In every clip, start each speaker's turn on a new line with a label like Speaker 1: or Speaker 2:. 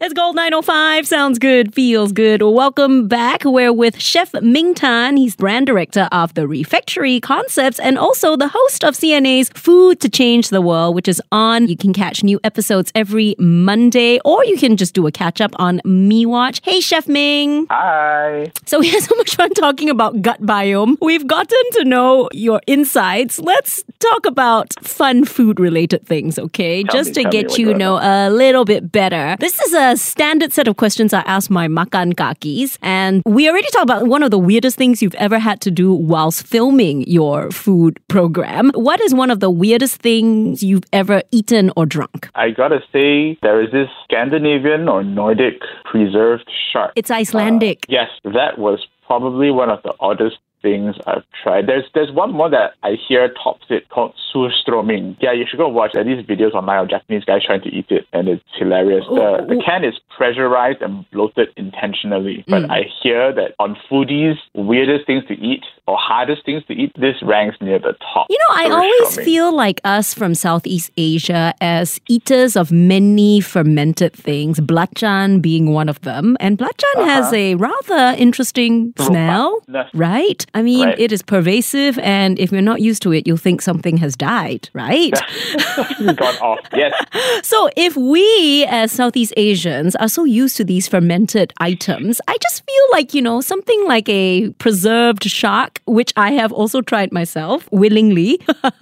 Speaker 1: It's Gold 905. Sounds good, feels good. Welcome back. We're with Chef Ming Tan. He's brand director of the Refectory Concepts and also the host of CNA's Food to Change the World, which is on. You can catch new episodes every Monday, or you can just do a catch up on MeWatch. Hey, Chef Ming.
Speaker 2: Hi.
Speaker 1: So we had so much fun talking about gut biome. We've gotten to know your insights. Let's talk about fun food related things, okay?
Speaker 2: Tell
Speaker 1: just
Speaker 2: me,
Speaker 1: to get you know a little bit better. This is a standard set of questions I ask my makan kakis, and we already talked about one of the weirdest things you've ever had to do whilst filming your food program. What is one of the weirdest things you've ever eaten or drunk?
Speaker 2: I gotta say, there is this Scandinavian or Nordic preserved shark.
Speaker 1: It's Icelandic.
Speaker 2: Uh, yes, that was probably one of the oddest things I've tried. There's there's one more that I hear tops it called surströmming. Yeah, you should go watch uh, these videos online of Japanese guys trying to eat it, and it's hilarious. The the can is pressurized and bloated intentionally, but
Speaker 1: Mm.
Speaker 2: I hear that on foodies' weirdest things to eat or hardest things to eat, this ranks near the top.
Speaker 1: You know, I always feel like us from Southeast Asia as eaters of many fermented things, belacan being one of them. And belacan has a rather interesting smell, right? I mean,
Speaker 2: Right.
Speaker 1: it is pervasive, and if you're not used to it, you'll think something has died, right?
Speaker 2: gone off. Yes.
Speaker 1: So, if we as Southeast Asians are so used to these fermented items, I just feel like, you know, something like a preserved shark, which I have also tried myself willingly.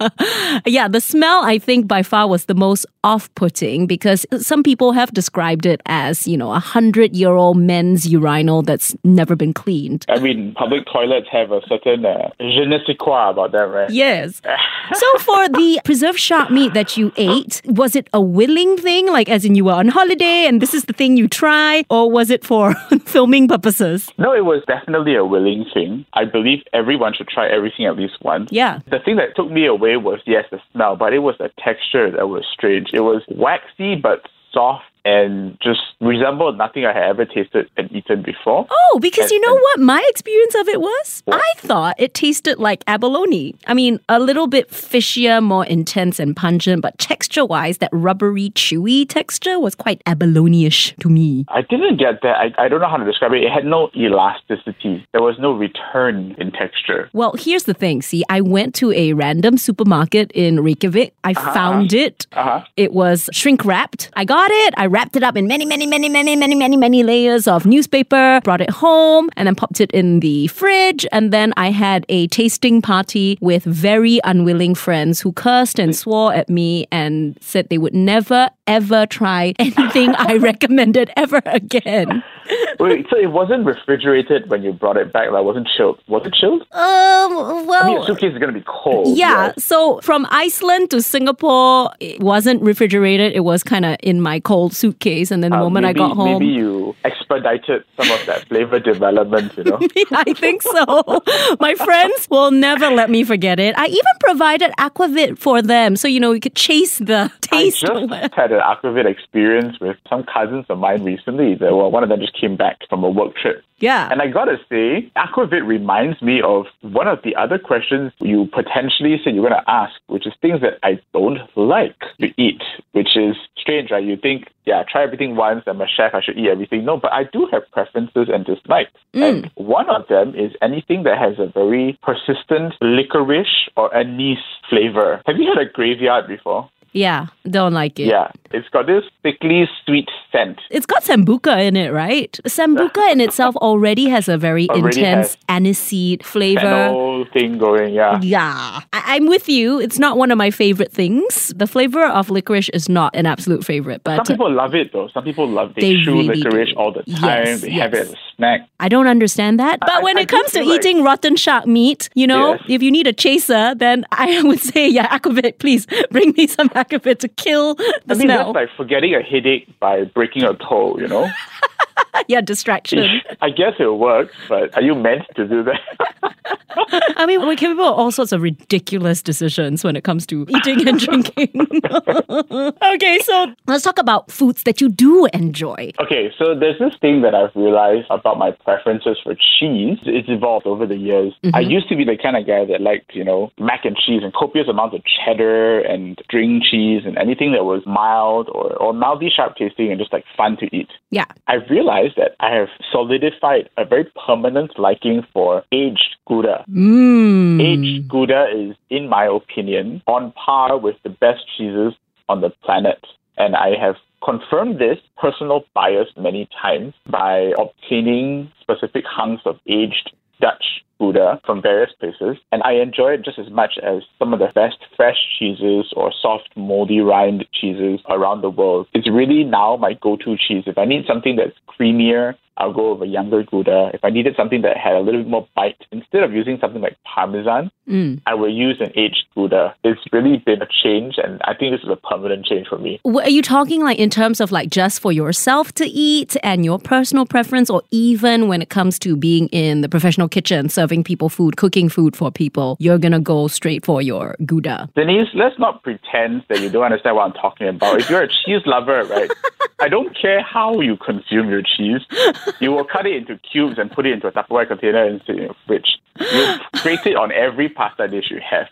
Speaker 1: yeah, the smell, I think, by far was the most off putting because some people have described it as, you know, a hundred year old men's urinal that's never been cleaned.
Speaker 2: I mean, public toilets have a certain uh, je ne sais quoi about them, right?
Speaker 1: Yes. so for the preserved shark meat that you ate, was it a willing thing, like as in you were on holiday and this is the thing you try, or was it for filming purposes?
Speaker 2: No, it was definitely a willing thing. I believe everyone should try everything at least once.
Speaker 1: Yeah.
Speaker 2: The thing that took me away was, yes, the smell, but it was the texture that was strange. It was waxy but soft and just resembled nothing I had ever tasted and eaten before.
Speaker 1: Oh, because you know what my experience of it was?
Speaker 2: What?
Speaker 1: I thought it tasted like abalone. I mean, a little bit fishier, more intense and pungent, but texture wise, that rubbery, chewy texture was quite abalone-ish to me.
Speaker 2: I didn't get that. I, I don't know how to describe it. It had no elasticity. There was no return in texture.
Speaker 1: Well, here's the thing. See, I went to a random supermarket in Reykjavik. I found it.
Speaker 2: Uh-huh.
Speaker 1: It was shrink wrapped. I got it. I wrapped it up in many, many, many, many, many, many, many layers of newspaper, brought it home, and then popped it in the fridge. And then I had a tasting party with very unwilling friends who cursed and swore at me and said they would never, ever try anything I recommended ever again.
Speaker 2: Wait, so it wasn't refrigerated when you brought it back? Like, wasn't chilled. Was it chilled?
Speaker 1: Um,
Speaker 2: I mean,
Speaker 1: well.
Speaker 2: suitcase is going to be cold.
Speaker 1: Yeah,
Speaker 2: yes.
Speaker 1: so from Iceland to Singapore, it wasn't refrigerated. It was kind of in my cold suitcase. And then the
Speaker 2: Uh,
Speaker 1: moment
Speaker 2: maybe,
Speaker 1: I got home,
Speaker 2: Maybe you expedited some of that flavor development, you know?
Speaker 1: I think so. My friends will never let me forget it. I even provided aquavit for them. So, you know, you could chase the taste.
Speaker 2: I just had an aquavit experience with some cousins of mine recently. That, well, one of them just came back from a work trip.
Speaker 1: Yeah.
Speaker 2: And I gotta say, aquavit reminds me of one of the other questions you potentially said you're gonna ask, which is things that I don't like to eat, which is strange, right? You think, yeah, try everything once, I'm a chef, I should eat everything. No, but I do have preferences and dislikes. Mm. And one of them is anything that has a very persistent licorice or anise flavor. Have you had a graveyard before?
Speaker 1: Yeah. Don't like it.
Speaker 2: Yeah. It's got this thickly sweet scent.
Speaker 1: It's got sambuca in it, right? Sambuca in itself already has a very
Speaker 2: Already
Speaker 1: intense aniseed flavor.
Speaker 2: Fennel thing going, yeah.
Speaker 1: Yeah, I- I'm with you. It's not one of my favorite things. The flavor of licorice is not an absolute favorite, but
Speaker 2: Some people love it though. Some people love they,
Speaker 1: They
Speaker 2: chew
Speaker 1: really
Speaker 2: licorice
Speaker 1: do.
Speaker 2: all the time.
Speaker 1: Yes,
Speaker 2: they have it as a snack.
Speaker 1: I don't understand that. But
Speaker 2: I-
Speaker 1: when
Speaker 2: I
Speaker 1: it
Speaker 2: do
Speaker 1: comes to
Speaker 2: like-
Speaker 1: eating rotten shark meat, you know,
Speaker 2: Yes.
Speaker 1: if you need a chaser, then I would say, yeah, aquavit, please bring me some back of it to kill the
Speaker 2: I mean,
Speaker 1: smell.
Speaker 2: that's like forgetting a headache by breaking a toe, you know?
Speaker 1: yeah, distraction.
Speaker 2: I guess it works, but are you meant to do that?
Speaker 1: I mean, we're capable of all sorts of ridiculous decisions when it comes to eating and drinking. okay, so let's talk about foods that you do enjoy.
Speaker 2: okay, so there's this thing that I've realized about my preferences for cheese. It's evolved over the years. I mm-hmm. used to be the kind of guy that liked, you know, mac and cheese and copious amounts of cheddar and string cheese and anything that was mild or, or mildly sharp tasting and just like fun to eat.
Speaker 1: Yeah.
Speaker 2: I've realized that I have solidified a very permanent liking for aged Gouda.
Speaker 1: Mmm.
Speaker 2: Aged Gouda is, in my opinion, on par with the best cheeses on the planet. And I have confirmed this personal bias many times by obtaining specific hunks of aged Dutch Gouda from various places. And I enjoy it just as much as some of the best fresh cheeses or soft, moldy rind cheeses around the world. It's really now my go to cheese. If I need something that's creamier, I'll go with a younger Gouda. If I needed something that had a little bit more bite, instead of using something like Parmesan,
Speaker 1: Mm.
Speaker 2: I will use an aged Gouda. It's really been a change, and I think this is a permanent change for me.
Speaker 1: What, are you talking like in terms of like just for yourself to eat and your personal preference, or even when it comes to being in the professional kitchen, serving people food, cooking food for people, you're gonna go straight for your Gouda?
Speaker 2: Denise, let's not pretend that you don't understand what I'm talking about. If you're a cheese lover, right, I don't care how you consume your cheese. You will cut it into cubes and put it into a Tupperware container and sit in your fridge. You grate it on every pasta dish you have.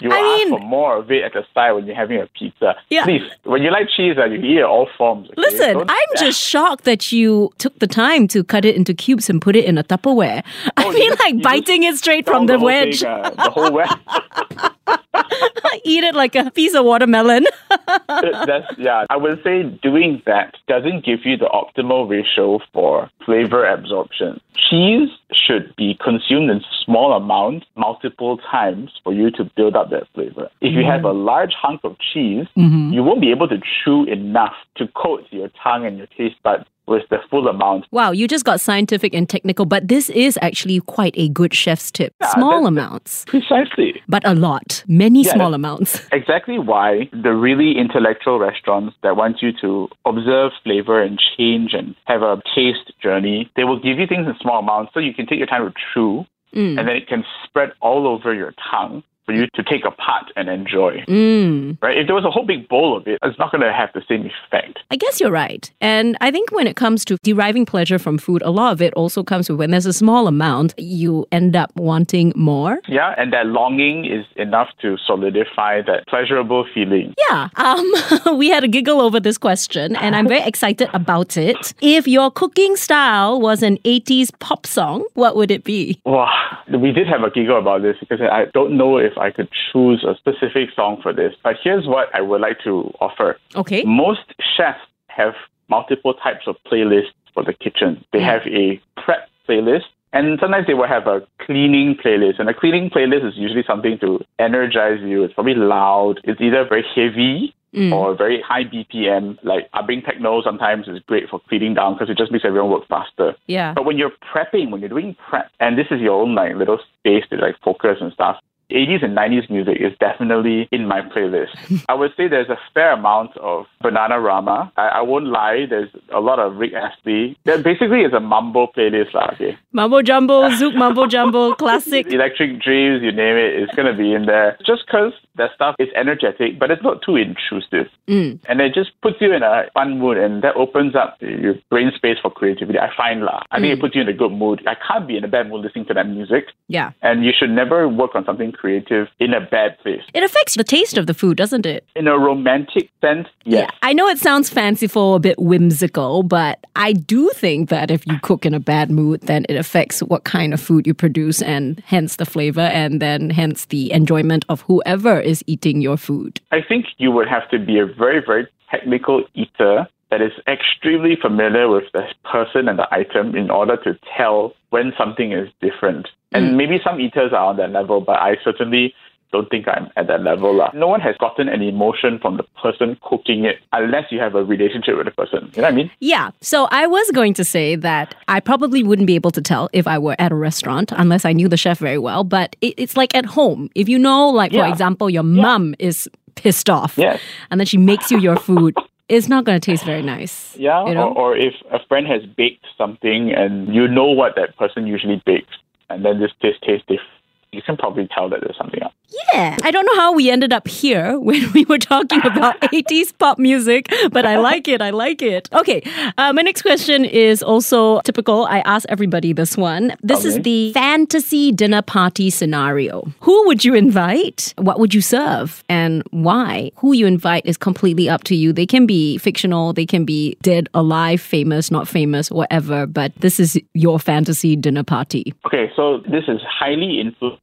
Speaker 2: You will
Speaker 1: I
Speaker 2: ask
Speaker 1: mean-
Speaker 2: for more of it at the side when you're having a pizza.
Speaker 1: Yeah.
Speaker 2: Please, when you like cheese, you eat it all forms. okay?
Speaker 1: Listen,
Speaker 2: Don't-
Speaker 1: I'm just shocked that you took the time to cut it into cubes and put it in a Tupperware. Oh, I
Speaker 2: Oh, you
Speaker 1: mean, like
Speaker 2: you just
Speaker 1: biting it straight from the
Speaker 2: whole
Speaker 1: wedge.
Speaker 2: Thing, uh, the whole wedge.
Speaker 1: Eat it like a piece of watermelon.
Speaker 2: That's yeah. I would say doing that doesn't give you the optimal ratio for flavor absorption. Cheese should be consumed in small amounts multiple times for you to build up that flavor. If you have a large hunk of cheese, you won't be able to chew enough to coat your tongue and your taste buds with the full amount.
Speaker 1: wow, you just got scientific and technical, but this is actually quite a good chef's tip.
Speaker 2: Yeah,
Speaker 1: Small amounts,
Speaker 2: Precisely.
Speaker 1: but a lot. Many
Speaker 2: Yeah,
Speaker 1: small amounts.
Speaker 2: Exactly why the really intellectual restaurants that want you to observe flavor and change and have a taste journey, they will give you things in small amounts so you can take your time to chew
Speaker 1: Mm.
Speaker 2: and then it can spread all over your tongue for you to take apart and enjoy.
Speaker 1: Mm.
Speaker 2: Right? If there was a whole big bowl of it, it's not going to have the same effect.
Speaker 1: I guess you're right. And I think when it comes to deriving pleasure from food, a lot of it also comes with when there's a small amount, you end up wanting more.
Speaker 2: Yeah, and that longing is enough to solidify that pleasurable feeling.
Speaker 1: Yeah. Um, we had a giggle over this question, and I'm very excited about it. If your cooking style was an 80s pop song, what would it be?
Speaker 2: Wow, we did have a giggle about this because I don't know if I could choose a specific song for this. But here's what I would like to offer.
Speaker 1: Okay.
Speaker 2: Most chefs have multiple types of playlists for the kitchen. They have a prep playlist, and sometimes they will have a cleaning playlist. And a cleaning playlist is usually something to energize you. It's probably loud. It's either very heavy mm. or very high BPM. Like ah, Abing Techno sometimes is great for cleaning down because it just makes everyone work faster.
Speaker 1: Yeah.
Speaker 2: But when you're prepping, when you're doing prep, and this is your own like little space to like focus and stuff, 80s and 90s music is definitely in my playlist. I would say there's a fair amount of Bananarama. I, I won't lie, there's a lot of Rick Astley. That basically is a mambo playlist, lah, okay?
Speaker 1: Mambo Jambo, Zouk Mambo Jambo, classic.
Speaker 2: Electric Dreams, you name it, it's going to be in there. Just because that stuff is energetic, but it's not too intrusive.
Speaker 1: Mm.
Speaker 2: And it just puts you in a fun mood and that opens up your brain space for creativity. I find lah. I think it puts you in a good mood. I can't be in a bad mood listening to that music.
Speaker 1: Yeah.
Speaker 2: And you should never work on something creative in a bad place.
Speaker 1: It affects the taste of the food, doesn't it?
Speaker 2: In a romantic sense, yes.
Speaker 1: I know it sounds fanciful, a bit whimsical, but I do think that if you cook in a bad mood, then it affects what kind of food you produce and hence the flavor and then hence the enjoyment of whoever is eating your food.
Speaker 2: I think you would have to be a very, very technical eater that is extremely familiar with the person and the item in order to tell when something is different. And mm. maybe some eaters are on that level, but I certainly don't think I'm at that level. lah. No one has gotten an emotion from the person cooking it unless you have a relationship with the person. You know what I mean?
Speaker 1: Yeah, so I was going to say that I probably wouldn't be able to tell if I were at a restaurant unless I knew the chef very well, but it, it's like at home. If you know, like, for
Speaker 2: Yeah.
Speaker 1: example, your mum is pissed off.
Speaker 2: Yes.
Speaker 1: And then she makes you your food. It's not going to taste very nice.
Speaker 2: Yeah,
Speaker 1: You know?
Speaker 2: or, or if a friend has baked something and you know what that person usually bakes, and then this this tastes different, you can probably tell that there's something up.
Speaker 1: Yeah. I don't know how we ended up here when we were talking about 80s pop music, but I like it. I like it. Okay. Uh, my next question is also typical. I ask everybody this one. This is the fantasy dinner party scenario. Who would you invite? What would you serve? And why? Who you invite is completely up to you. They can be fictional, they can be dead, alive, famous, not famous, whatever, but this is your fantasy dinner party.
Speaker 2: Okay, so this is highly influenced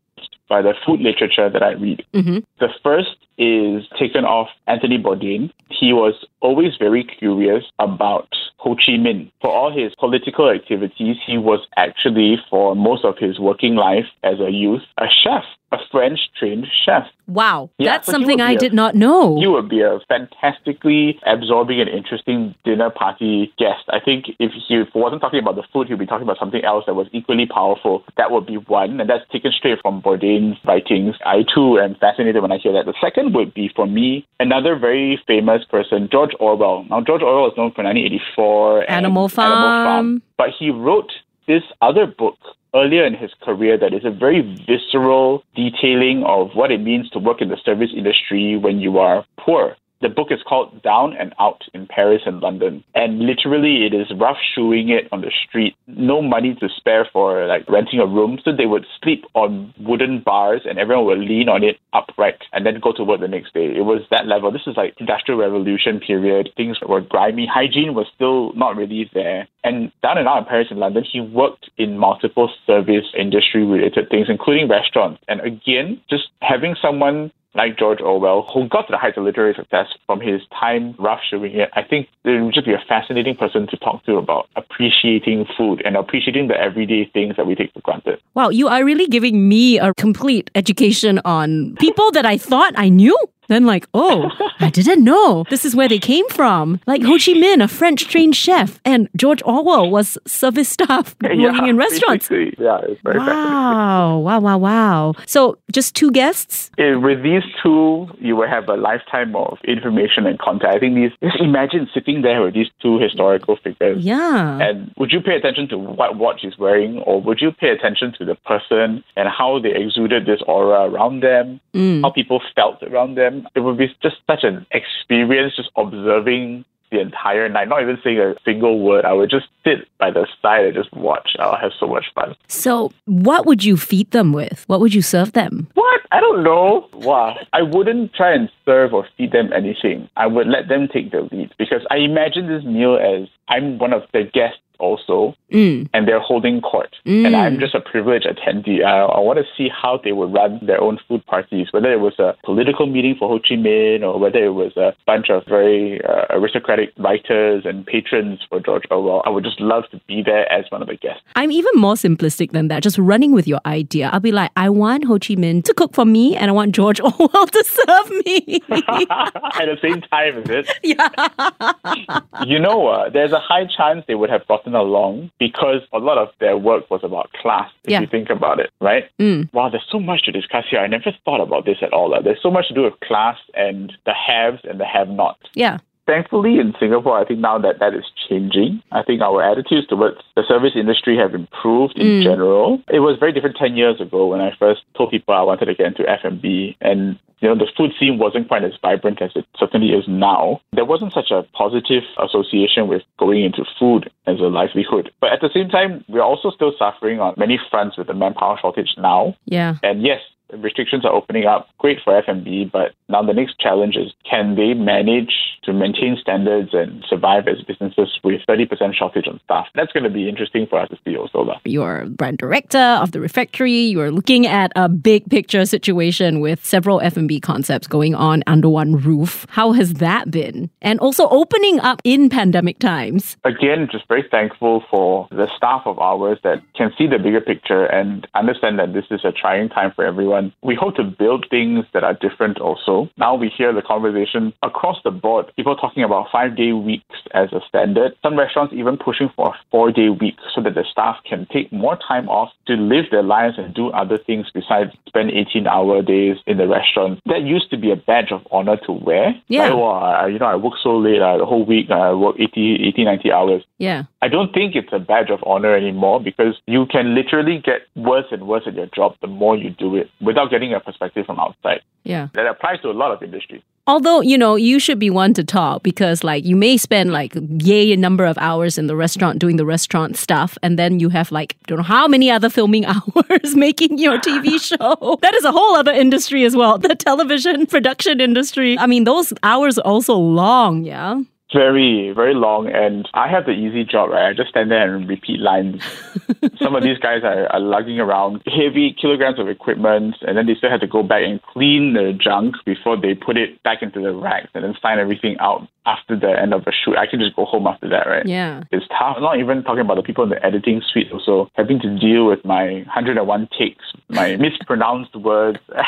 Speaker 2: by the food literature that I read.
Speaker 1: Mhm.
Speaker 2: The first is taken off Anthony Bourdain. He was always very curious about Ho Chi Minh. For all his political activities, he was actually, for most of his working life as a youth, a chef, a French trained chef.
Speaker 1: Wow.
Speaker 2: Yeah,
Speaker 1: That's
Speaker 2: so
Speaker 1: something I did not know.
Speaker 2: He would be a fantastically absorbing and interesting dinner party guest. I think if he wasn't talking about the food, he'd be talking about something else that was equally powerful. That would be one, and that's taken straight from Bourdain's writings. I too am fascinated when I hear that. The second would be for me another very famous person, George Orwell. Now George Orwell is known for 1984
Speaker 1: Animal Farm.
Speaker 2: Animal Farm, but he wrote this other book earlier in his career that is a very visceral detailing of what it means to work in the service industry when you are poor. The book is called Down and Out in Paris and London. And literally it is rough shoeing it on the street. No money to spare for like renting a room. So they would sleep on wooden bars and everyone would lean on it upright and then go to work the next day. It was that level. This is like industrial revolution period. Things were grimy. Hygiene was still not really there. And down and out in Paris and London, he worked in multiple service industry related things, including restaurants. And again, just having someone like George Orwell, who got to the heights of literary success from his time rough shoeing it, I think it would just be a fascinating person to talk to about appreciating food and appreciating the everyday things that we take for granted.
Speaker 1: Wow, you are really giving me a complete education on people that I thought I knew. Then, like, oh, I didn't know this is where they came from. Like Ho Chi Minh, a French trained chef, and George Orwell was service staff working
Speaker 2: Yeah,
Speaker 1: in restaurants.
Speaker 2: basically. Yeah, it's very.
Speaker 1: Wow, wow, wow, wow. So, just two guests?
Speaker 2: Eh, With these two, you will have a lifetime of information and content. I think these, just imagine sitting there with these two historical figures.
Speaker 1: Yeah.
Speaker 2: And would you pay attention to what watch he's wearing, or would you pay attention to the person and how they exuded this aura around them, how people felt around them? It would be just such an experience just observing the entire night, not even saying a single word. I would just sit by the side and just watch. I'll have so much fun.
Speaker 1: So, what would you feed them with? What would you serve them?
Speaker 2: What? I don't know. Wow. I wouldn't try and serve or feed them anything. I would let them take the lead because I imagine this meal as I'm one of the guests also,
Speaker 1: Mm.
Speaker 2: and they're holding court. And I'm just a privileged attendee. I, I want to see how they would run their own food parties, whether it was a political meeting for Ho Chi Minh or whether it was a bunch of very uh, aristocratic writers and patrons for George Orwell. I would just love to be there as one of the guests.
Speaker 1: I'm even more simplistic than that, just running with your idea. I'll be like, I want Ho Chi Minh to cook for me and I want George Orwell to serve me.
Speaker 2: At the same time, is it?
Speaker 1: yeah.
Speaker 2: you know, uh, there's a high chance they would have gotten along because a lot of their work was about class, if
Speaker 1: Yeah.
Speaker 2: you think about it, right?
Speaker 1: Mm.
Speaker 2: Wow, there's so much to discuss here. I never thought about this at all. There's so much to do with class and the haves and the have-nots.
Speaker 1: Yeah.
Speaker 2: Thankfully, in Singapore, I think now that that is changing. I think our attitudes towards the service industry have improved in mm. general. It was very different 10 years ago when I first told people I wanted to get into F&B and you know, the food scene wasn't quite as vibrant as it certainly is now. There wasn't such a positive association with going into food as a livelihood. But at the same time, we're also still suffering on many fronts with the manpower shortage now.
Speaker 1: Yeah.
Speaker 2: And yes, restrictions are opening up. Great for F&B, but now the next challenge is can they manage to maintain standards and survive as businesses with 30% shortage on staff? That's going to be interesting for us to see also. lah.
Speaker 1: You're brand director of the refectory. You're looking at a big picture situation with several F&B concepts going on under one roof. How has that been? And also opening up in pandemic times.
Speaker 2: Again, just very thankful for the staff of ours that can see the bigger picture and understand that this is a trying time for everyone run. We hope to build things that are different also. Now we hear the conversation across the board, people talking about five day weeks as a standard. Some restaurants even pushing for a four day week so that the staff can take more time off to live their lives and do other things besides spend 18 hour days in the restaurant. That used to be a badge of honor to wear.
Speaker 1: Yeah.
Speaker 2: Like, I, you know, I work so late, uh, the whole week, uh, I work 80, 80, 90 hours.
Speaker 1: Yeah.
Speaker 2: I don't think it's a badge of honor anymore because you can literally get worse and worse at your job the more you do it without getting a perspective from outside.
Speaker 1: Yeah.
Speaker 2: That applies to a lot of industries.
Speaker 1: Although, you know, you should be one to talk because, like, you may spend like yay a number of hours in the restaurant doing the restaurant stuff, and then you have like, don't know how many other filming hours making your TV show. That is a whole other industry as well. The television production industry. I mean, those hours are also long, yeah?
Speaker 2: Very, very long. And I have the easy job, right? I just stand there and repeat lines. Some of these guys are, are lugging around heavy kilograms of equipment, and then they still have to go back and clean the junk before they put it back into the racks and then sign everything out after the end of a shoot. I can just go home after that, right?
Speaker 1: Yeah.
Speaker 2: It's tough. Not even talking about the people in the editing suite also having to deal with my 101 takes, my mispronounced words.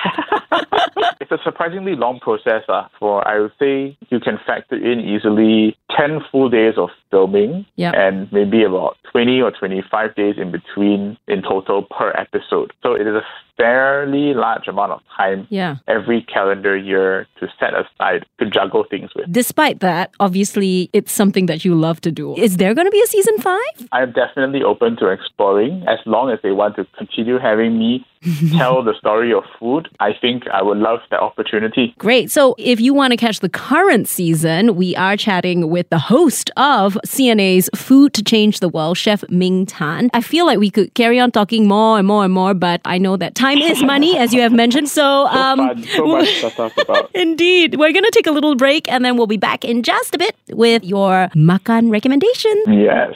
Speaker 2: it's a surprisingly long process. Uh, for I would say you can factor in easily 10 full days of filming
Speaker 1: Yep.
Speaker 2: and maybe about 20 or 25 days in between in total per episode. So it is a fairly large amount of time
Speaker 1: Yeah.
Speaker 2: every calendar year to set aside to juggle things with.
Speaker 1: Despite that, obviously, it's something that you love to do. Is there going to be a season five?
Speaker 2: I'm definitely open to exploring as long as they want to continue having me tell the story of food. I think I would love that opportunity.
Speaker 1: Great. So, if you want to catch the current season, we are chatting with the host of CNA's Food to Change the World, Chef Ming Tan. I feel like we could carry on talking more and more and more, but I know that time is money, as you have mentioned. So,
Speaker 2: So
Speaker 1: um,
Speaker 2: fun, so much to talk about.
Speaker 1: Indeed. We're going to take a little break and then we'll be back in just a bit with your makan recommendation.
Speaker 2: Yes.